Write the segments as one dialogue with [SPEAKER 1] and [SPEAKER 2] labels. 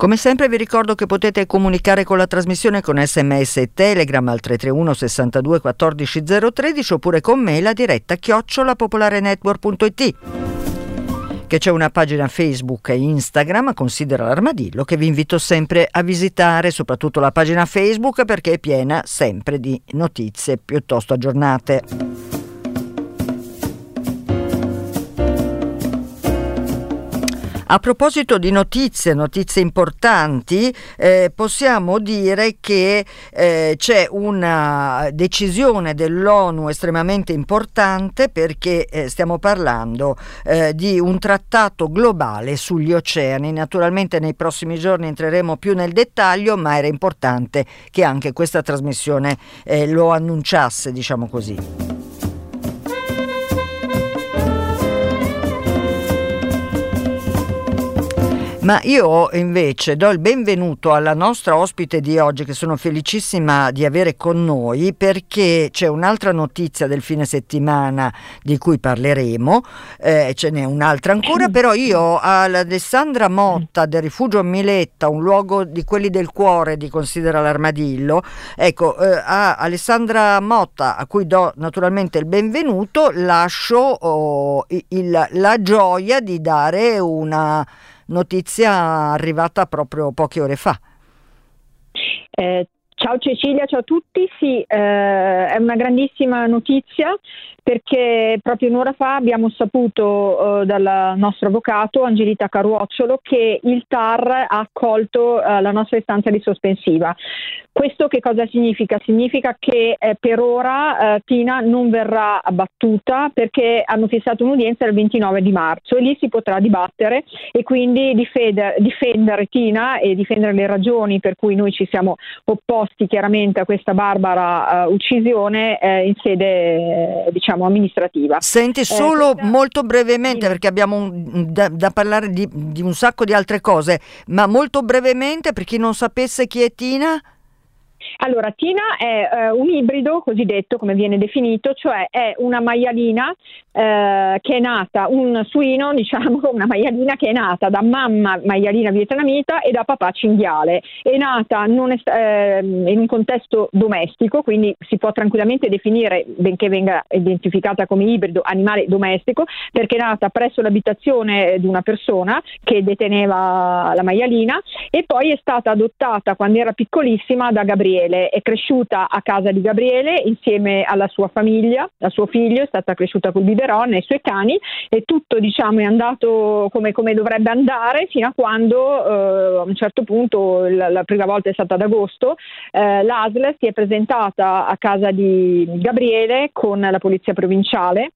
[SPEAKER 1] Come sempre vi ricordo che potete comunicare con la trasmissione con sms e telegram al 331 62 14 013 oppure con me la diretta chiocciolapopolarenetwork.it che c'è una pagina Facebook e Instagram, Considera l'armadillo, che vi invito sempre a visitare, soprattutto la pagina Facebook perché è piena sempre di notizie piuttosto aggiornate. A proposito di notizie, notizie importanti, eh, possiamo dire che eh, c'è una decisione dell'ONU estremamente importante perché eh, stiamo parlando eh, di un trattato globale sugli oceani. Naturalmente nei prossimi giorni entreremo più nel dettaglio, ma era importante che anche questa trasmissione eh, lo annunciasse, diciamo così. Ma io invece do il benvenuto alla nostra ospite di oggi che sono felicissima di avere con noi perché c'è un'altra notizia del fine settimana di cui parleremo, eh, ce n'è un'altra ancora, però io all'Alessandra Motta del Rifugio Miletta, un luogo di quelli del cuore di Considera l'Armadillo, ecco, eh, a Alessandra Motta a cui do naturalmente il benvenuto, lascio oh, il, la gioia di dare una notizia arrivata proprio poche ore fa.
[SPEAKER 2] Eh, ciao Cecilia, ciao a tutti. Sì, eh, è una grandissima notizia perché proprio un'ora fa abbiamo saputo eh, dal nostro avvocato Angelita Caruocciolo che il TAR ha accolto eh, la nostra istanza di sospensiva. Questo che cosa significa? Significa che eh, per ora eh, Tina non verrà abbattuta perché hanno fissato un'udienza il 29 di marzo e lì si potrà dibattere e quindi difendere, difendere Tina e difendere le ragioni per cui noi ci siamo opposti chiaramente a questa barbara uh, uccisione eh, in sede diciamo amministrativa.
[SPEAKER 1] Senti eh, solo questa... molto brevemente perché abbiamo un, da, da, parlare di, di un sacco di altre cose, ma molto brevemente per chi non sapesse chi è Tina?
[SPEAKER 2] Allora, Tina è uh, un ibrido cosiddetto, come viene definito, cioè è una maialina uh, che è nata, un suino, diciamo, una maialina che è nata da mamma maialina vietnamita e da papà cinghiale. È nata est- eh, in un contesto domestico, quindi si può tranquillamente definire, benché venga identificata come ibrido, animale domestico, perché è nata presso l'abitazione di una persona che deteneva la maialina e poi è stata adottata quando era piccolissima da Gabriele Gabriele, è cresciuta a casa di Gabriele insieme alla sua famiglia, al suo figlio, è stata cresciuta col biberon e i suoi cani e tutto diciamo, è andato come, come, dovrebbe andare fino a quando eh, a un certo punto, la, la, prima volta è stata ad agosto, eh, l'ASL si è presentata a casa di Gabriele con la polizia provinciale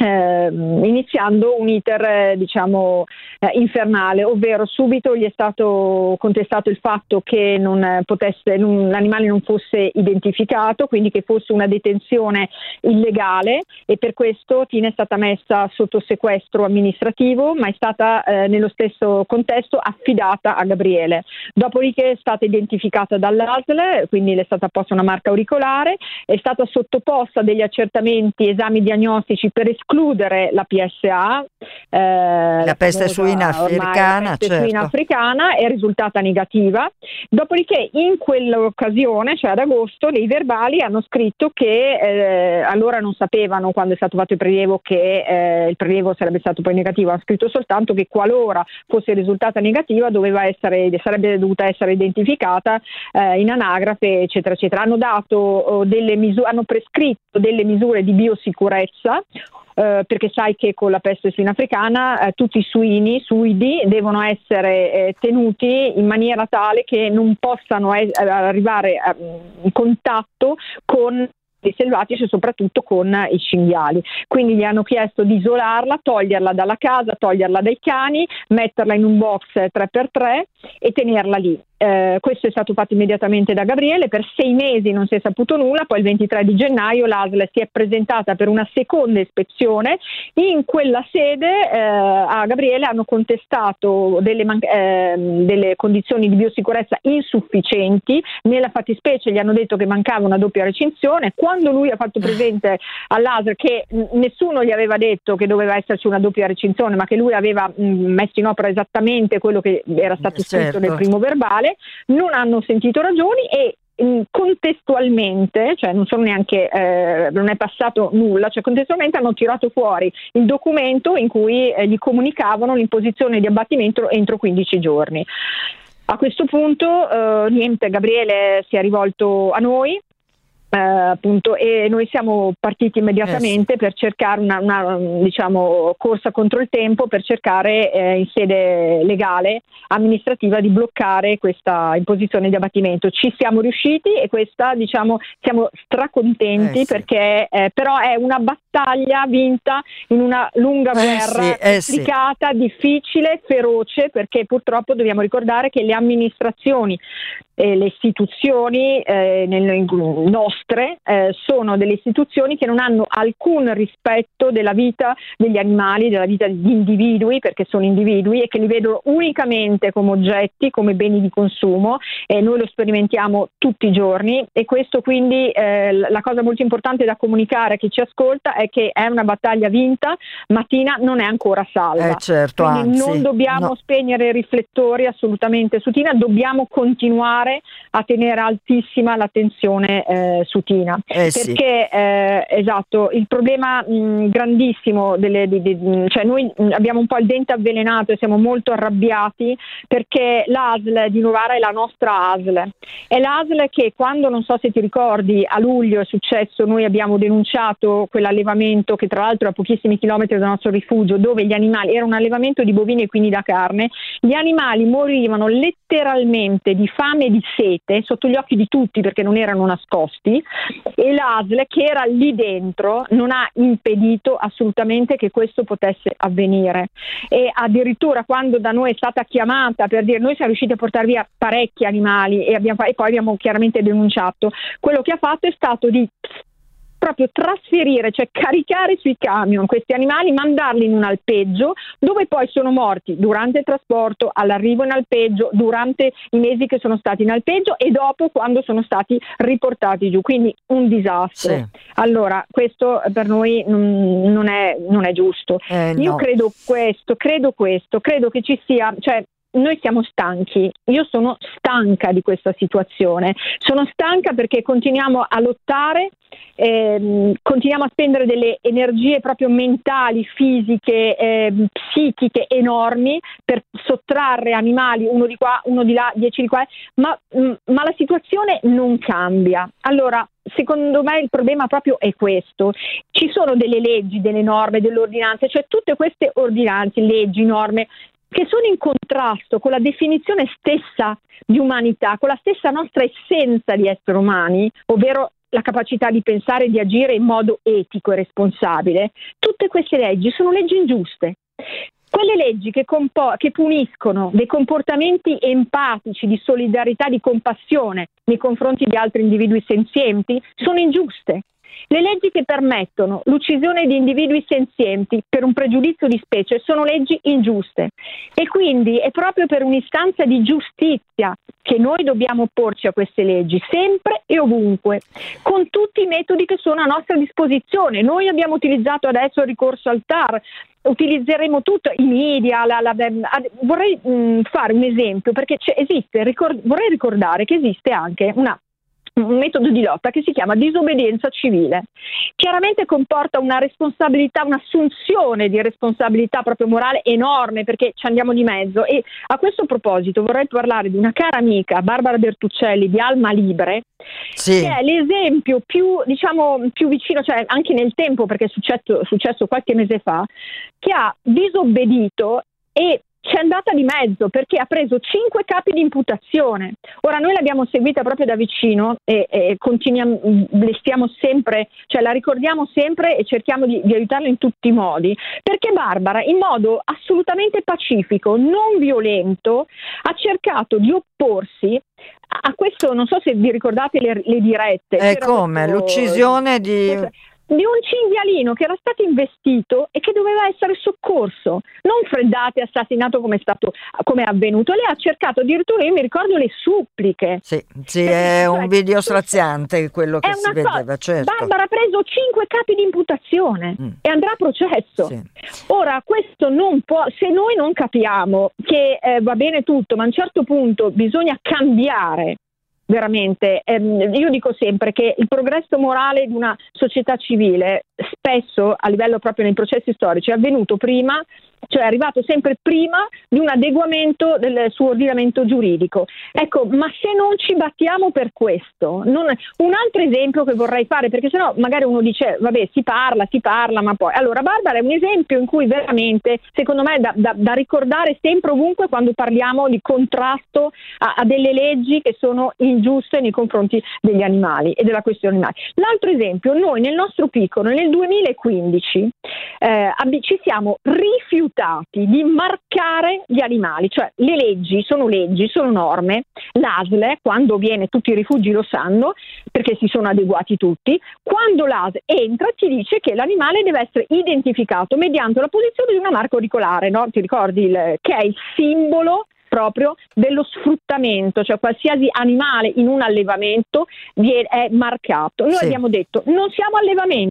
[SPEAKER 2] eh, iniziando un iter eh, diciamo eh, infernale, ovvero subito gli è stato contestato il fatto che non potesse, non, l'animale non fosse identificato, quindi che fosse una detenzione illegale e per questo Tina è stata messa sotto sequestro amministrativo, ma è stata eh, nello stesso contesto affidata a Gabriele. Dopodiché è stata identificata dall'ASL, quindi le è stata posta una marca auricolare, è stata sottoposta a degli accertamenti, esami diagnostici per escludere escludere la PSA.
[SPEAKER 1] Eh, la peste suina africana,
[SPEAKER 2] peste
[SPEAKER 1] certo.
[SPEAKER 2] suina africana è risultata negativa. Dopodiché in quell'occasione, cioè ad agosto, nei verbali hanno scritto che eh, allora non sapevano quando è stato fatto il prelievo che eh, il prelievo sarebbe stato poi negativo, hanno scritto soltanto che qualora fosse risultata negativa essere, sarebbe dovuta essere identificata eh, in anagrafe, eccetera, eccetera. Hanno dato oh, delle misure, hanno prescritto delle misure di biosicurezza eh, perché sai che con la peste suina africana eh, tutti i suini, suidi, devono essere eh, tenuti in maniera tale che non possano es- arrivare in contatto con selvatici soprattutto con i cinghiali. Quindi gli hanno chiesto di isolarla, toglierla dalla casa, toglierla dai cani, metterla in un box 3x3 e tenerla lì. Eh, questo è stato fatto immediatamente da Gabriele, per sei mesi non si è saputo nulla, poi il 23 di gennaio l'ASL si è presentata per una seconda ispezione, in quella sede eh, a Gabriele hanno contestato delle, man- eh, delle, condizioni di biosicurezza insufficienti, nella fattispecie gli hanno detto che mancava una doppia recinzione, quando lui ha fatto presente all'ASL che nessuno gli aveva detto che doveva esserci una doppia recinzione, ma che lui aveva mh, messo in opera esattamente quello che era stato scritto certo. nel primo verbale, non hanno sentito ragioni e mm, contestualmente, cioè non sono neanche, eh, non è passato nulla, cioè contestualmente hanno tirato fuori il documento in cui eh, gli comunicavano l'imposizione di abbattimento entro 15 giorni. A questo punto eh, niente, Gabriele si è rivolto a noi, eh, appunto, e noi siamo partiti immediatamente eh sì. per cercare una, una diciamo, corsa contro il tempo per cercare eh, in sede legale amministrativa di bloccare questa imposizione di abbattimento. Ci siamo riusciti e questa diciamo siamo stracontenti eh sì. perché eh, però è una battaglia vinta in una lunga eh guerra complicata, difficile, feroce perché purtroppo dobbiamo ricordare che le amministrazioni e le istituzioni eh, nel, nostre eh, sono delle istituzioni che non hanno alcun rispetto della vita degli animali, della vita degli individui, perché sono individui e che li vedono unicamente come oggetti, come beni di consumo e noi lo sperimentiamo tutti i giorni e questo quindi eh, la cosa molto importante da comunicare a chi ci ascolta è che è una battaglia vinta, Mattina non è ancora salva.
[SPEAKER 1] Eh certo,
[SPEAKER 2] quindi
[SPEAKER 1] anzi,
[SPEAKER 2] non dobbiamo
[SPEAKER 1] no.
[SPEAKER 2] spegnere i riflettori assolutamente su Tina, dobbiamo continuare a tenere altissima l'attenzione eh, su Tina.
[SPEAKER 1] Eh,
[SPEAKER 2] perché
[SPEAKER 1] sì.
[SPEAKER 2] eh, esatto, il problema mh, grandissimo, delle, di, di, cioè noi abbiamo un po' il dente avvelenato e siamo molto arrabbiati perché l'ASL di Novara è la nostra ASL. È l'ASL che quando, non so se ti ricordi, a luglio è successo, noi abbiamo denunciato quell'allevamento che tra l'altro è a pochissimi chilometri dal nostro rifugio, dove gli animali, era un allevamento di bovini e quindi da carne, gli animali morivano letteralmente di fame e di sete sotto gli occhi di tutti perché non erano nascosti e l'ASL che era lì dentro non ha impedito assolutamente che questo potesse avvenire. E addirittura quando da noi è stata chiamata per dire noi siamo riusciti a portare via parecchi animali e, abbiamo, e poi abbiamo chiaramente denunciato, quello che ha fatto è stato di proprio trasferire, cioè caricare sui camion questi animali, mandarli in un alpeggio dove poi sono morti durante il trasporto, all'arrivo in alpeggio, durante i mesi che sono stati in alpeggio e dopo quando sono stati riportati giù. Quindi un disastro. Sì. Allora, questo per noi non è, non è giusto.
[SPEAKER 1] Eh,
[SPEAKER 2] Io
[SPEAKER 1] no.
[SPEAKER 2] credo questo, credo questo, credo che ci sia, cioè noi siamo stanchi, io sono stanca di questa situazione, sono stanca perché continuiamo a lottare, ehm, continuiamo a spendere delle energie proprio mentali, fisiche, ehm, psichiche enormi per sottrarre animali uno di qua, uno di là, dieci di qua, ma, mh, mm, ma la situazione non cambia. Allora, secondo me il problema proprio è questo. Ci sono delle leggi, delle norme, delle ordinanze, cioè tutte queste ordinanze, leggi, norme che sono in contrasto con la definizione stessa di umanità, con la stessa nostra essenza di esseri umani, ovvero la capacità di pensare e di agire in modo etico e responsabile, tutte queste leggi sono leggi ingiuste. Quelle leggi che, compo- che, puniscono dei comportamenti empatici, di solidarietà, di compassione nei confronti di altri individui senzienti sono ingiuste. Le leggi che permettono l'uccisione di individui senzienti per un pregiudizio di specie sono leggi ingiuste e quindi è proprio per un'istanza di giustizia che noi dobbiamo opporci a queste leggi, sempre e ovunque, con tutti i metodi che sono a nostra disposizione. Noi abbiamo utilizzato adesso il ricorso al TAR, utilizzeremo tutto, i media, la, la, vorrei mh, fare un esempio perché esiste, ricord- vorrei ricordare che esiste anche una un metodo di lotta che si chiama disobbedienza civile. Chiaramente comporta una responsabilità, un'assunzione di responsabilità proprio morale enorme perché ci andiamo di mezzo e a questo proposito vorrei parlare di una cara amica, Barbara Bertuccelli di Alma Libre, sì. che è l'esempio più, diciamo, più vicino, cioè anche nel tempo perché è successo, successo qualche mese fa, che ha disobbedito e c'è andata di mezzo perché ha preso cinque capi di imputazione. Ora noi l'abbiamo seguita proprio da vicino e, e continuiamo, le stiamo sempre, cioè la ricordiamo sempre e cerchiamo di, di aiutarla in tutti i modi, perché Barbara in modo assolutamente pacifico, non violento, ha cercato di opporsi a questo, non so se vi ricordate le, le dirette.
[SPEAKER 1] E come? Questo, L'uccisione di
[SPEAKER 2] di un cinghialino che era stato investito e che doveva essere soccorso, non freddato e assassinato come è, stato, come è avvenuto. Lei ha cercato addirittura, io mi ricordo le suppliche.
[SPEAKER 1] Sì, sì è un video straziante quello che si vedeva, certo.
[SPEAKER 2] Barbara ha preso cinque capi di imputazione mm. e andrà a processo. Sì. Ora, questo non può, se noi non capiamo che eh, va bene tutto, ma a un certo punto bisogna cambiare veramente. Ehm, io dico sempre che il progresso morale di una società civile spesso a livello proprio nei processi storici è avvenuto prima cioè è arrivato sempre prima di un adeguamento del suo ordinamento giuridico. Ecco, ma se non ci battiamo per questo, non... un altro esempio che vorrei fare, perché sennò magari uno dice, vabbè, si parla, si parla, ma poi... Allora, Barbara è un esempio in cui veramente, secondo me, da, da, da ricordare sempre ovunque quando parliamo di contrasto a, a, delle leggi che sono ingiuste nei confronti degli animali e della questione animali. L'altro esempio, noi nel nostro piccolo, nel 2015, eh, ci siamo rifiutati di marcare gli animali, cioè le leggi sono leggi, sono norme, l'ASL quando viene, tutti i rifugi lo sanno perché si sono adeguati tutti, quando l'ASL entra ti dice che l'animale deve essere identificato mediante la posizione di una marca auricolare, no? ti ricordi il, che è il simbolo proprio dello sfruttamento, cioè qualsiasi animale in un allevamento è marcato. Noi sì. abbiamo detto non siamo allevamenti,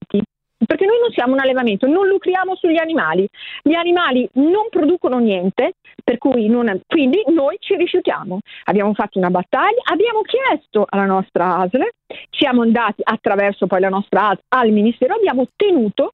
[SPEAKER 2] perché noi non siamo un allevamento, non lucriamo sugli animali, gli animali non producono niente, per cui non, quindi noi ci rifiutiamo. Abbiamo fatto una battaglia, abbiamo chiesto alla nostra ASL, siamo andati attraverso poi la nostra ASL al Ministero, abbiamo ottenuto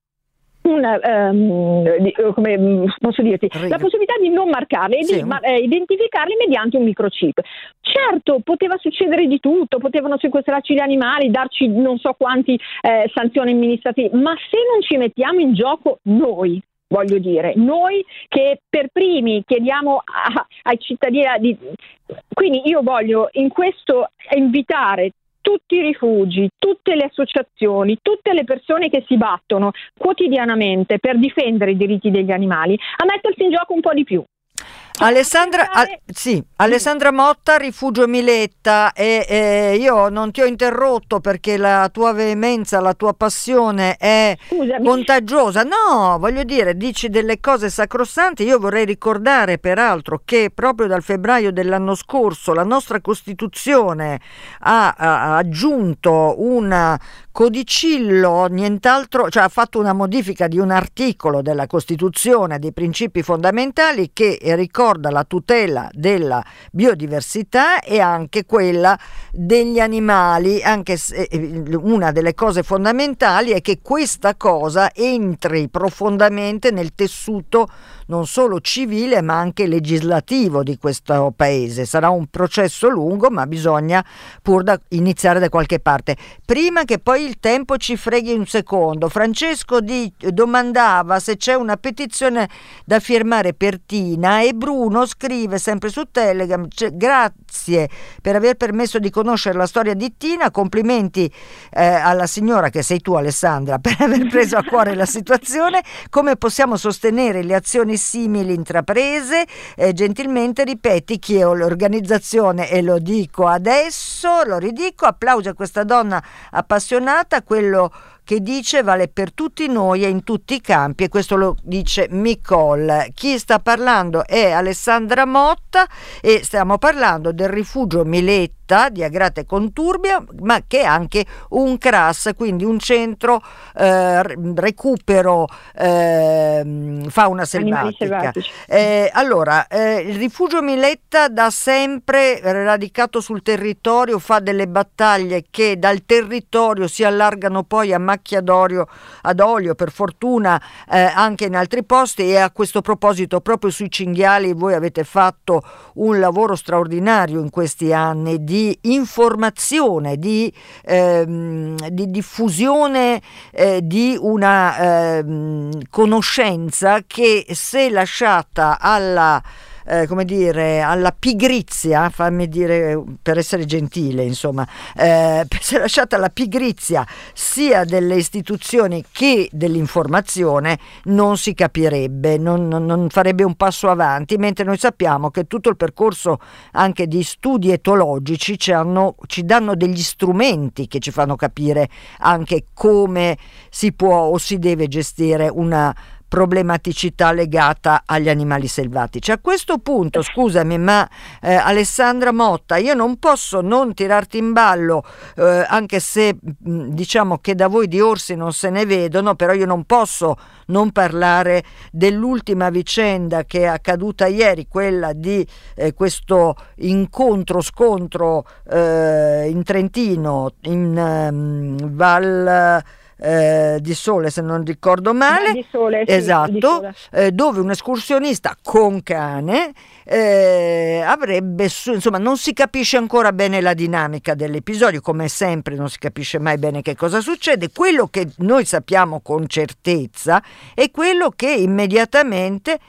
[SPEAKER 2] una, um, di, eh, come mm, posso dirti, la possibilità di non marcarle e sì. di ma, eh, identificarle mediante un microchip. Certo, poteva succedere di tutto, potevano sequestrarci gli animali, darci non so quanti eh, sanzioni amministrative, ma se non ci mettiamo in gioco noi, voglio dire, noi che per primi chiediamo a, ai cittadini di... Quindi io voglio in questo invitare tutti i rifugi, tutte le associazioni, tutte le persone che si battono quotidianamente per difendere i diritti degli animali a mettersi in gioco un po' di più.
[SPEAKER 1] Alessandra, a, sì, Alessandra, Motta, Rifugio Miletta, e, e, io non ti ho interrotto perché la tua veemenza, la tua passione è Scusami. contagiosa. No, voglio dire, dici delle cose sacrosanti. Io vorrei ricordare peraltro che proprio dal febbraio dell'anno scorso la nostra Costituzione ha, ha aggiunto una codicillo, nient'altro, cioè ha fatto una modifica di un articolo della Costituzione dei principi fondamentali che ricorda la tutela della biodiversità e anche quella degli animali, anche se eh, una delle cose fondamentali è che questa cosa entri profondamente nel tessuto non solo civile ma anche legislativo di questo paese. Sarà un processo lungo ma bisogna pur da iniziare da qualche parte. Prima che poi il tempo ci freghi un secondo, Francesco di, domandava se c'è una petizione da firmare per Tina e Bruno scrive sempre su Telegram, grazie per aver permesso di conoscere la storia di Tina, complimenti eh, alla signora che sei tu Alessandra per aver preso a cuore la situazione, come possiamo sostenere le azioni simili intraprese, eh, gentilmente ripeti chi è l'organizzazione e lo dico adesso, lo ridico, applausi a questa donna appassionata, quello che dice vale per tutti noi e in tutti i campi e questo lo dice Micol. Chi sta parlando è Alessandra Motta e stiamo parlando del rifugio Miletta di Agrate Conturbia ma che è anche un CRAS, quindi un centro eh, recupero eh, fauna selvatica. Eh, allora, eh, il rifugio Miletta da sempre radicato sul territorio fa delle battaglie che dal territorio si allargano poi a macchia d'olio, ad olio, per fortuna eh, anche in altri posti e a questo proposito proprio sui cinghiali voi avete fatto un lavoro straordinario in questi anni di di informazione, di, ehm, di diffusione eh, di una ehm, conoscenza che se lasciata alla eh, come dire, alla pigrizia, fammi dire per essere gentile, insomma, eh, si è lasciata alla pigrizia sia delle istituzioni che dell'informazione, non si capirebbe, non, non, non farebbe un passo avanti, mentre noi sappiamo che tutto il percorso anche di studi etologici ci, hanno, ci danno degli strumenti che ci fanno capire anche come si può o si deve gestire una problematicità legata agli animali selvatici. A questo punto, scusami, ma eh, Alessandra Motta, io non posso non tirarti in ballo, eh, anche se mh, diciamo che da voi di orsi non se ne vedono, però io non posso non parlare dell'ultima vicenda che è accaduta ieri, quella di eh, questo incontro, scontro eh, in Trentino, in um, Val eh, di Sole, se non ricordo male,
[SPEAKER 2] di sole,
[SPEAKER 1] sì, esatto, di. Eh, dove un escursionista con cane eh, avrebbe, su, insomma, non si capisce ancora bene la dinamica dell'episodio, come sempre non si capisce mai bene che cosa succede. Quello che noi sappiamo con certezza è quello che immediatamente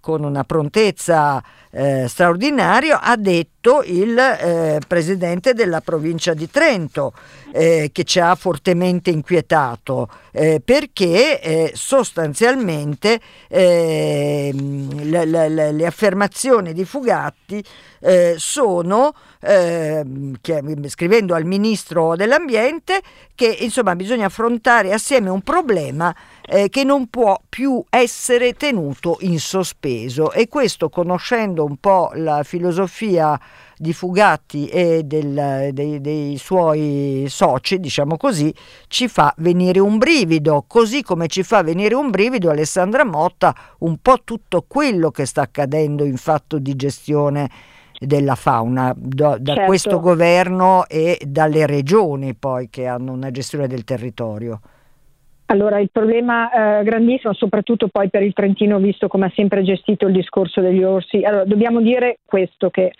[SPEAKER 1] con una prontezza eh, straordinaria, ha detto il eh, presidente della provincia di Trento, eh, che ci ha fortemente inquietato, eh, perché eh, sostanzialmente le, le, le, affermazioni di Fugatti eh, sono, ehm, che, scrivendo al ministro dell'ambiente, che insomma bisogna affrontare assieme un problema eh, che non può più essere tenuto in sospeso. E questo conoscendo un po' la filosofia di Fugatti e del, dei, dei, suoi soci, diciamo così, ci fa venire un brivido, così come ci fa venire un brivido Alessandra Motta un po' tutto quello che sta accadendo in fatto di gestione della fauna da, da certo. questo governo e dalle regioni poi che hanno una gestione del territorio.
[SPEAKER 2] Allora, il problema eh, grandissimo, soprattutto poi per il Trentino, visto come ha sempre gestito il discorso degli orsi, allora, dobbiamo dire questo, che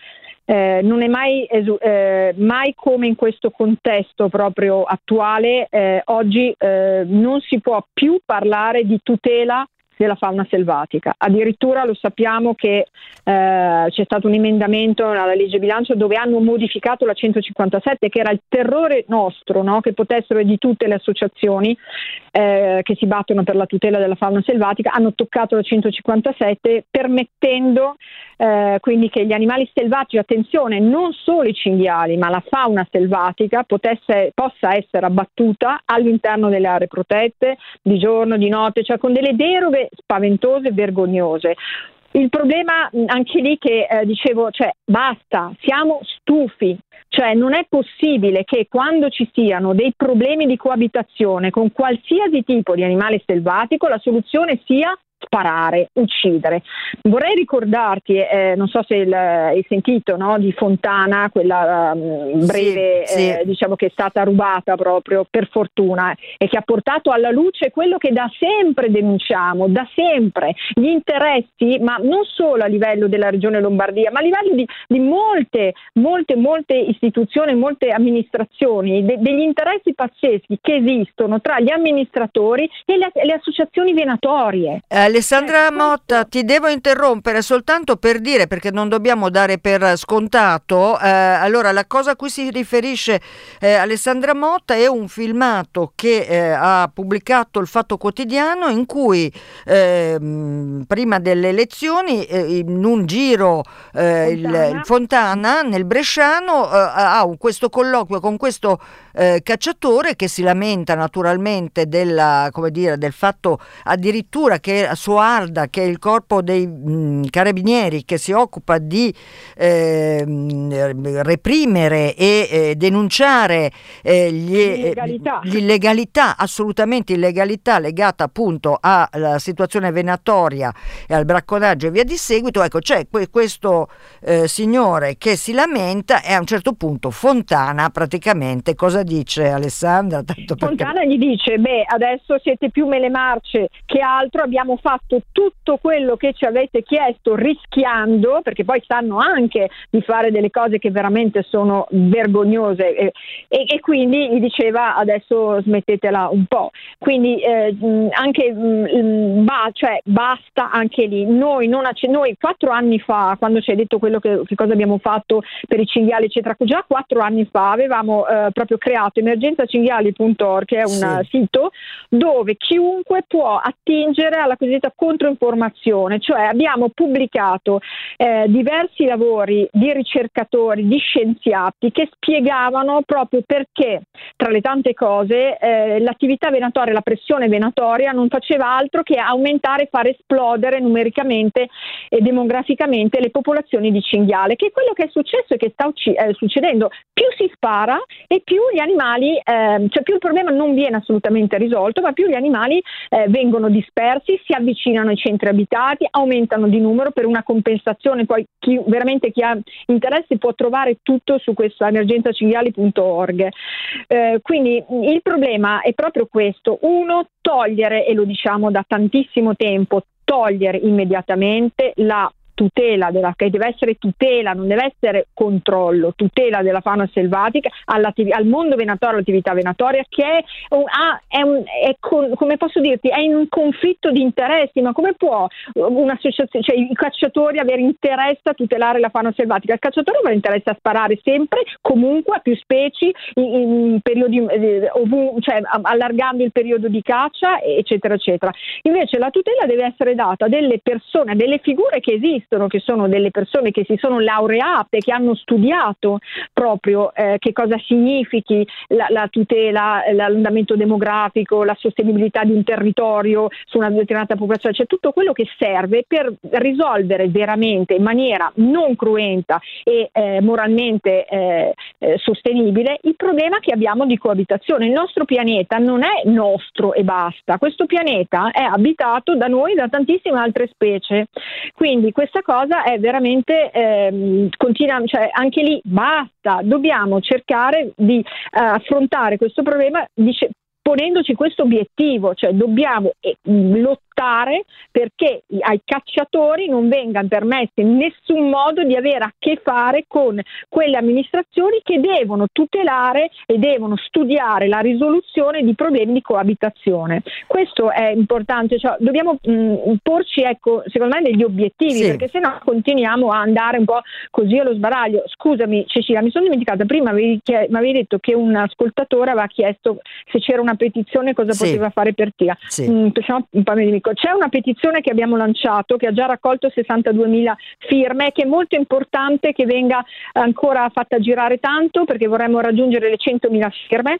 [SPEAKER 2] eh, non è mai, esu- eh, mai, come in questo contesto proprio attuale, eh, oggi eh, non si può più parlare di tutela della fauna selvatica. Addirittura lo sappiamo che eh, c'è stato un emendamento alla legge bilancio dove hanno modificato la 157 che era il terrore nostro, no? che potessero di tutte le associazioni eh, che si battono per la tutela della fauna selvatica, hanno toccato la 157 permettendo eh, quindi che gli animali selvatici, attenzione, non solo i cinghiali, ma la fauna selvatica potesse, possa essere abbattuta all'interno delle aree protette di giorno, di notte, cioè con delle deroghe spaventose e vergognose. Il problema anche lì che eh, dicevo, cioè basta, siamo stufi, cioè non è possibile che quando ci siano dei problemi di coabitazione con qualsiasi tipo di animale selvatico la soluzione sia sparare, uccidere. Vorrei ricordarti, eh, non so se il, hai sentito, no, di Fontana, quella um, breve, sì, sì. Eh, diciamo che è stata rubata proprio per fortuna e che ha portato alla luce quello che da sempre denunciamo, da sempre, gli interessi, ma non solo a livello della regione Lombardia, ma a livello di, di molte, molte, molte istituzioni, molte amministrazioni, de, degli interessi pazzeschi che esistono tra gli amministratori e le, le associazioni venatorie.
[SPEAKER 1] Eh, Alessandra Motta, ti devo interrompere soltanto per dire, perché non dobbiamo dare per scontato, eh, allora la cosa a cui si riferisce eh, Alessandra Motta è un filmato che eh, ha pubblicato il Fatto Quotidiano in cui ehm, prima delle elezioni eh, in un giro eh, Fontana. Il, il Fontana nel Bresciano eh, ha questo colloquio con questo cacciatore che si lamenta naturalmente della, dire, del fatto addirittura che Soarda, che è il corpo dei mh, mm, carabinieri che si occupa di eh, reprimere e eh, denunciare eh, gli, eh, l'illegalità. l'illegalità, assolutamente illegalità legata appunto alla situazione venatoria e al bracconaggio e via di seguito, ecco c'è que- questo eh, signore che si lamenta e a un certo punto Fontana praticamente cosa dice Alessandra?
[SPEAKER 2] Tanto Fontana gli dice, beh adesso siete più mele marce che altro, abbiamo fatto tutto quello che ci avete chiesto rischiando, perché poi sanno anche di fare delle cose che veramente sono vergognose e, e, e quindi gli diceva adesso smettetela un po'. Quindi eh, anche ba, cioè, basta anche lì. Noi, non, noi quattro anni fa, quando ci hai detto quello che, che cosa abbiamo fatto per i cinghiali, eccetera, già quattro anni fa avevamo eh, proprio creato emergenzacinghiali.org, che è un sì. sito dove chiunque può attingere alla cosiddetta controinformazione, cioè abbiamo pubblicato eh, diversi lavori di ricercatori, di scienziati che spiegavano proprio perché, tra le tante cose, eh, l'attività venatoria, la pressione venatoria non faceva altro che aumentare e far esplodere numericamente e demograficamente le popolazioni di cinghiale, che è quello che è successo e che sta ucc- eh, succedendo. Più si spara e più gli animali, eh, cioè più il problema non viene assolutamente risolto, ma più gli animali eh, vengono dispersi, si avvicinano ai centri abitati, aumentano di numero per una compensazione. Poi chi, veramente chi ha interesse può trovare tutto su questa emergenzacinghiali.org. Eh, quindi il problema è proprio questo. Uno, togliere, e lo diciamo da tantissimo tempo, togliere immediatamente la tutela della, che deve essere tutela, non deve essere controllo, tutela della fauna selvatica al mondo venatorio, all'attività venatoria che è, ha, è, un, è con, come posso dirti, è in un conflitto di interessi, ma come può un'associazione, cioè i cacciatori avere interesse a tutelare la fauna selvatica? Il cacciatore avrà interesse a sparare sempre, comunque a più specie, in, in periodi, eh, ovun, cioè allargando il periodo di caccia, eccetera, eccetera. Invece la tutela deve essere data a delle persone, a delle figure che esistono esistono, che sono delle persone che si sono laureate, che hanno studiato proprio eh, che cosa significhi la, la tutela, l'andamento demografico, la sostenibilità di un territorio su una determinata popolazione, cioè tutto quello che serve per risolvere veramente in maniera non cruenta e eh, moralmente eh, eh sostenibile il problema che abbiamo di coabitazione. Il nostro pianeta non è nostro e basta, questo pianeta è abitato da noi e da tantissime altre specie. Quindi questa questa cosa è veramente ehm, continua, cioè anche lì basta, dobbiamo cercare di eh, affrontare questo problema dice, ponendoci questo obiettivo, cioè dobbiamo eh, lottare lottare perché ai cacciatori non venga permesso in nessun modo di avere a che fare con quelle amministrazioni che devono tutelare e devono studiare la risoluzione di problemi di coabitazione. Questo è importante, cioè, dobbiamo mh, porci ecco, secondo me degli obiettivi sì. perché se no continuiamo a andare un po' così allo sbaraglio. Scusami Cecilia, mi sono dimenticata, prima mi avevi detto che un ascoltatore aveva chiesto se c'era una petizione cosa sì. poteva fare per TIA. Sì. Mm, un po' mi Ecco, c'è una petizione che abbiamo lanciato che ha già raccolto 62.000 firme che è molto importante che venga ancora fatta girare tanto perché vorremmo raggiungere le 100.000 firme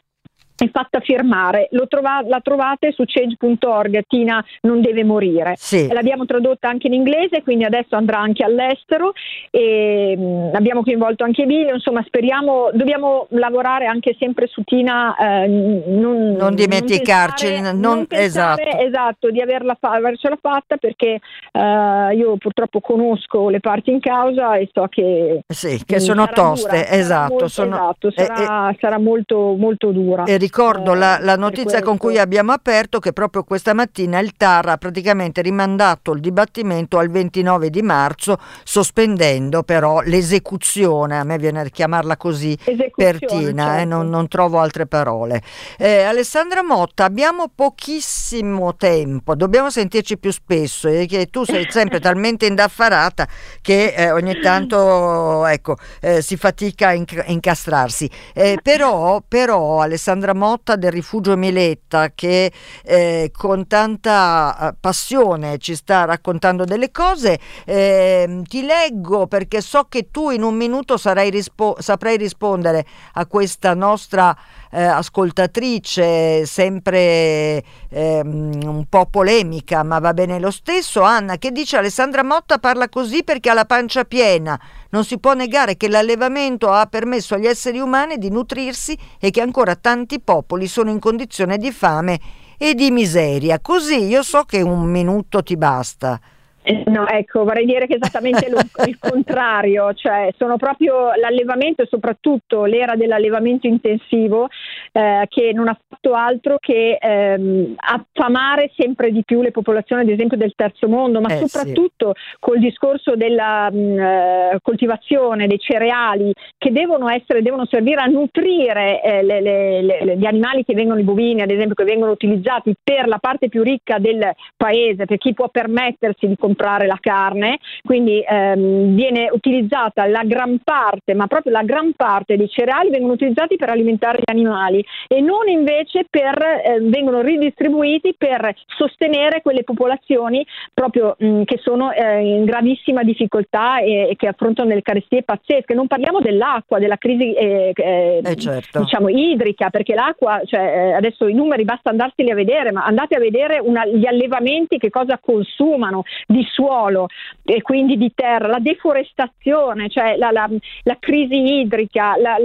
[SPEAKER 2] è fatta firmare, trova, la trovate su change.org, Tina non deve morire. Sì. L'abbiamo tradotta anche in inglese, quindi adesso andrà anche all'estero e mh, mm, abbiamo coinvolto anche Emilio, insomma speriamo, dobbiamo lavorare anche sempre su Tina, eh,
[SPEAKER 1] non, non, dimenticarci, non, pensare, non,
[SPEAKER 2] pensare, esatto. esatto. di averla fa, avercela fatta perché eh, io purtroppo conosco le parti in causa e so che,
[SPEAKER 1] sì, che sono toste, dura, esatto,
[SPEAKER 2] molto,
[SPEAKER 1] sono,
[SPEAKER 2] esatto, sarà, eh, sarà molto, molto dura
[SPEAKER 1] ricordo la, la notizia con cui abbiamo aperto che proprio questa mattina il TAR ha praticamente rimandato il dibattimento al 29 di marzo, sospendendo però l'esecuzione, a me viene a chiamarla così per Tina, certo. eh, non, non, trovo altre parole. Eh, Alessandra Motta, abbiamo pochissimo tempo, dobbiamo sentirci più spesso e che tu sei sempre talmente indaffarata che eh, ogni tanto ecco, eh, si fatica a inc- incastrarsi. Eh, però, però Alessandra Motta del Rifugio Miletta che eh, con tanta eh, passione ci sta raccontando delle cose. Eh, ti leggo perché so che tu in un minuto rispo- saprai rispondere a questa nostra eh, ascoltatrice sempre ehm, un po' polemica, ma va bene lo stesso. Anna che dice Alessandra Motta parla così perché ha la pancia piena. Non si può negare che l'allevamento ha permesso agli esseri umani di nutrirsi e che ancora tanti popoli sono in condizione di fame e di miseria. Così io so che un minuto ti basta.
[SPEAKER 2] Eh, no, ecco, vorrei dire che è esattamente lo, il contrario, cioè sono proprio l'allevamento e soprattutto l'era dell'allevamento intensivo eh, che non ha fatto altro che ehm, affamare sempre di più le popolazioni, ad esempio del terzo mondo, ma eh, soprattutto sì. col discorso della mh, mm, eh, coltivazione dei cereali che devono, essere, devono servire a nutrire eh, le, le, le, gli animali che vengono, i bovini ad esempio, che vengono utilizzati per la parte più ricca del paese, per chi può permettersi di comprare la carne, quindi ehm, viene utilizzata la gran parte, ma proprio la gran parte dei cereali vengono utilizzati per alimentare gli animali e non invece per, eh, vengono ridistribuiti per sostenere quelle popolazioni proprio mh, che sono eh, in gravissima difficoltà e, e, che affrontano delle carestie pazzesche. Non parliamo dell'acqua, della crisi eh, eh, eh certo. diciamo, idrica, perché l'acqua, cioè, eh, adesso i numeri basta andarseli a vedere, ma andate a vedere una, gli allevamenti che cosa consumano di suolo e quindi di terra, la deforestazione, cioè la, la, la crisi idrica, la,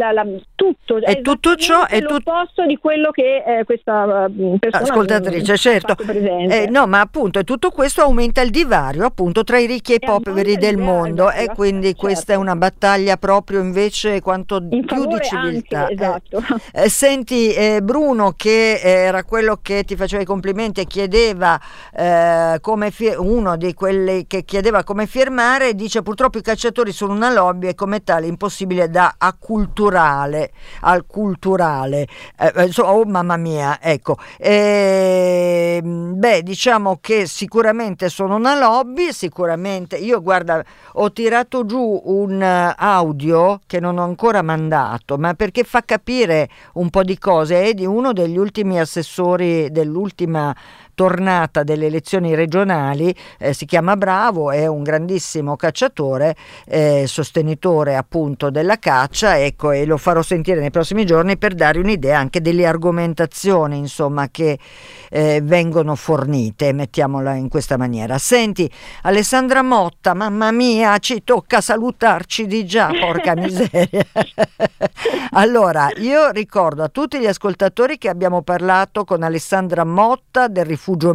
[SPEAKER 2] tutto.
[SPEAKER 1] E tutto ciò è
[SPEAKER 2] l'opposto di quello che eh, questa mm, persona
[SPEAKER 1] ascoltatrice, certo. Eh, no, ma appunto e tutto questo aumenta il divario appunto tra i ricchi e i poveri del mondo e quindi certo. questa è una battaglia proprio invece quanto
[SPEAKER 2] In
[SPEAKER 1] più di civiltà.
[SPEAKER 2] Anche, esatto.
[SPEAKER 1] eh, senti eh, Bruno che era quello che ti faceva i complimenti e chiedeva eh, come fi- uno di quelli che chiedeva come firmare dice purtroppo i cacciatori sono una lobby e come tale impossibile da acculturale al culturale eh, eh oh mamma mia ecco. Eh, beh diciamo che sicuramente sono una lobby sicuramente io guarda ho tirato giù un audio che non ho ancora mandato ma perché fa capire un po' di cose. È di uno degli ultimi assessori dell'ultima tornata delle elezioni regionali, eh, si chiama Bravo, è un grandissimo cacciatore, eh, sostenitore appunto della caccia, ecco, e lo farò sentire nei prossimi giorni per dare un'idea anche delle argomentazioni, insomma, che eh, vengono fornite, mettiamola in questa maniera. Senti, Alessandra Motta, mamma mia, ci tocca salutarci di già, porca miseria. allora, io ricordo a tutti gli ascoltatori che abbiamo parlato con Alessandra Motta del rifugio rifugio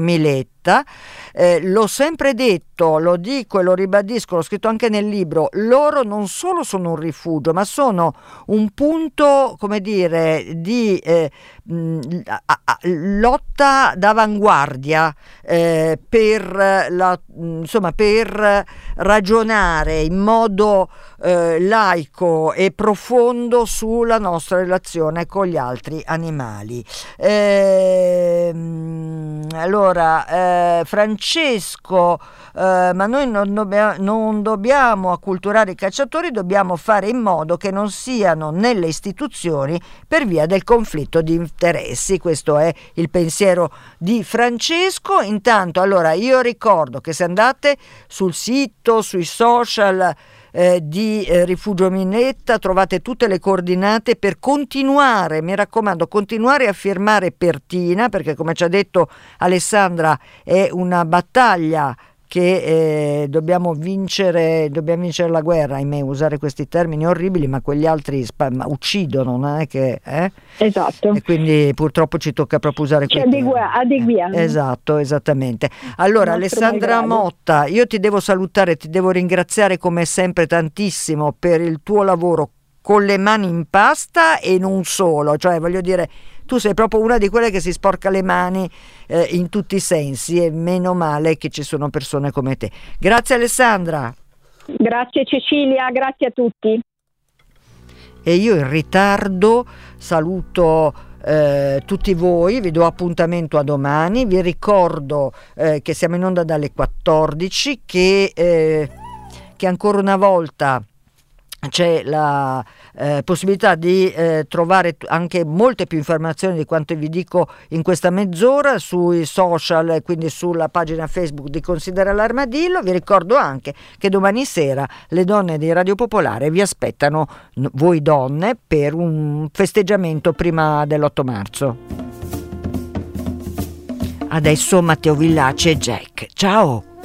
[SPEAKER 1] Miletta. Eh, l'ho sempre detto, lo dico e lo ribadisco, l'ho scritto anche nel libro, loro non solo sono un rifugio, ma sono un punto, come dire, di eh, mh, a, a, lotta d'avanguardia eh, per, la, insomma, per ragionare in modo eh, laico e profondo sulla nostra relazione con gli altri animali. Eh, allora, eh, Francesco, eh, ma noi non, dobbia, non dobbiamo acculturare i cacciatori, dobbiamo fare in modo che non siano nelle istituzioni per via del conflitto di interessi. Questo è il pensiero di Francesco. Intanto, allora, io ricordo che se andate sul sito, sui social, eh, di eh, Rifugio Minetta, trovate tutte le coordinate per continuare, mi raccomando, continuare a firmare Pertina, perché come ci ha detto Alessandra è una battaglia che eh, dobbiamo, vincere, dobbiamo vincere la guerra, ahimè, usare questi termini orribili, ma quegli altri spam, uccidono, non è che... Eh?
[SPEAKER 2] Esatto.
[SPEAKER 1] E quindi purtroppo ci tocca proprio usare
[SPEAKER 2] ci adegua, adeguiamo.
[SPEAKER 1] Eh, esatto, esattamente. Allora, Alessandra Motta, io ti devo salutare, ti devo ringraziare come sempre tantissimo per il tuo lavoro con le mani in pasta e non solo, cioè voglio dire tu sei proprio una di quelle che si sporca le mani eh, in tutti i sensi e meno male che ci sono persone come te. Grazie Alessandra.
[SPEAKER 2] Grazie Cecilia, grazie a tutti.
[SPEAKER 1] E io in ritardo saluto eh, tutti voi, vi do appuntamento a domani, vi ricordo eh, che siamo in onda dalle 14, che, eh, che ancora una volta c'è la eh, possibilità di eh, trovare anche molte più informazioni di quanto vi dico in questa mezz'ora sui social, quindi sulla pagina Facebook di Considera l'Armadillo. Vi ricordo anche che domani sera le donne di Radio Popolare vi aspettano, voi donne, per un festeggiamento prima dell'8 marzo. Adesso Matteo Villaci e Jack. Ciao!